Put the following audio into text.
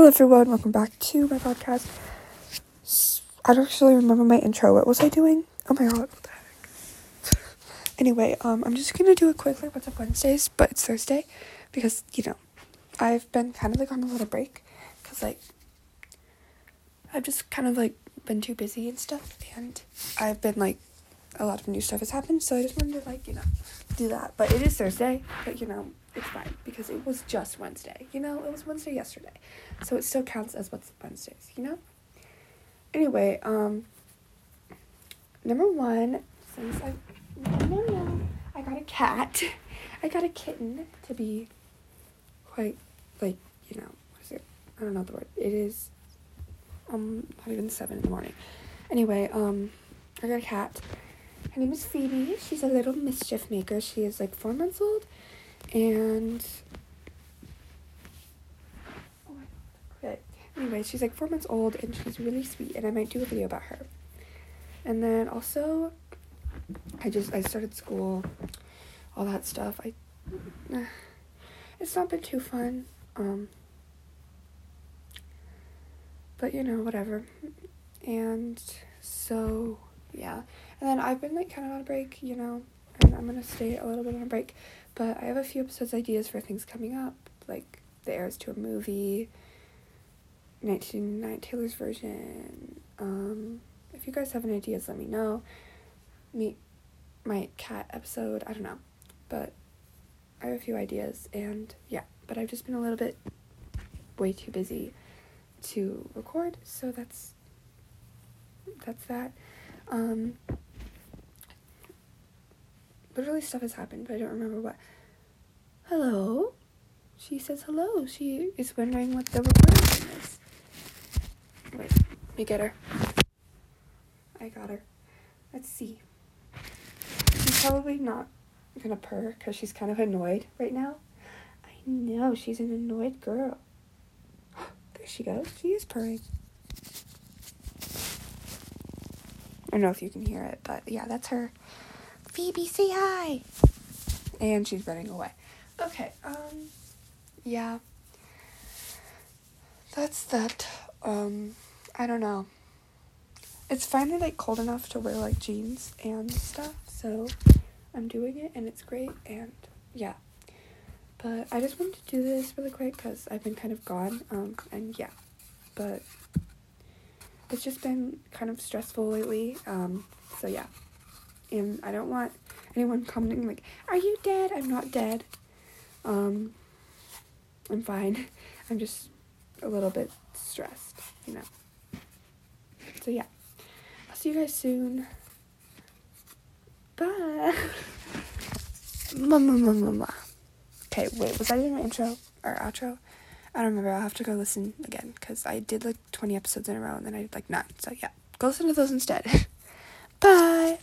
Hello, everyone. Welcome back to my podcast. I don't actually remember my intro. What was I doing? Oh my god, what the heck? anyway, um, I'm just gonna do a quick like what's up Wednesdays, but it's Thursday because you know I've been kind of like on a little break because like I've just kind of like been too busy and stuff, and I've been like a lot of new stuff has happened, so I just wanted to like you know do that. But it is Thursday, but you know it's fine because it was just Wednesday. You know, it was Wednesday yesterday. So it still counts as what's Wednesdays, you know? Anyway, um number one, since I no I got a cat. I got a kitten to be quite like, you know, what is it? I don't know the word. It is um not even seven in the morning. Anyway, um I got a cat. Her name is Phoebe. She's a little mischief maker. She is like four months old and oh. Anyway, she's like four months old and she's really sweet, and I might do a video about her. And then also, I just I started school, all that stuff. I it's not been too fun. Um, but you know whatever. And so yeah, and then I've been like kind of on a break, you know, and I'm gonna stay a little bit on a break but I have a few episodes ideas for things coming up, like the Eras Tour a movie, 1989 Taylor's version. Um, if you guys have any ideas, let me know. Meet my cat episode, I don't know. But I have a few ideas, and yeah, but I've just been a little bit way too busy to record, so that's that's that. Um, literally stuff has happened, but I don't remember what. Hello? She says hello. She is wondering what the recording is. Wait, let me get her. I got her. Let's see. She's probably not gonna purr because she's kind of annoyed right now. I know, she's an annoyed girl. there she goes. She is purring. I don't know if you can hear it, but yeah, that's her. Phoebe, say hi. And she's running away. Okay, um, yeah. That's that. Um, I don't know. It's finally like cold enough to wear like jeans and stuff, so I'm doing it and it's great and yeah. But I just wanted to do this really quick because I've been kind of gone, um, and yeah. But it's just been kind of stressful lately, um, so yeah and I don't want anyone commenting like, "Are you dead?" I'm not dead. Um, I'm fine. I'm just a little bit stressed, you know. So yeah, I'll see you guys soon. Bye. Mama, mama, mama. Okay, wait, was that even my intro or outro? I don't remember. I'll have to go listen again because I did like 20 episodes in a row and then I did like none. So yeah, go listen to those instead. Bye.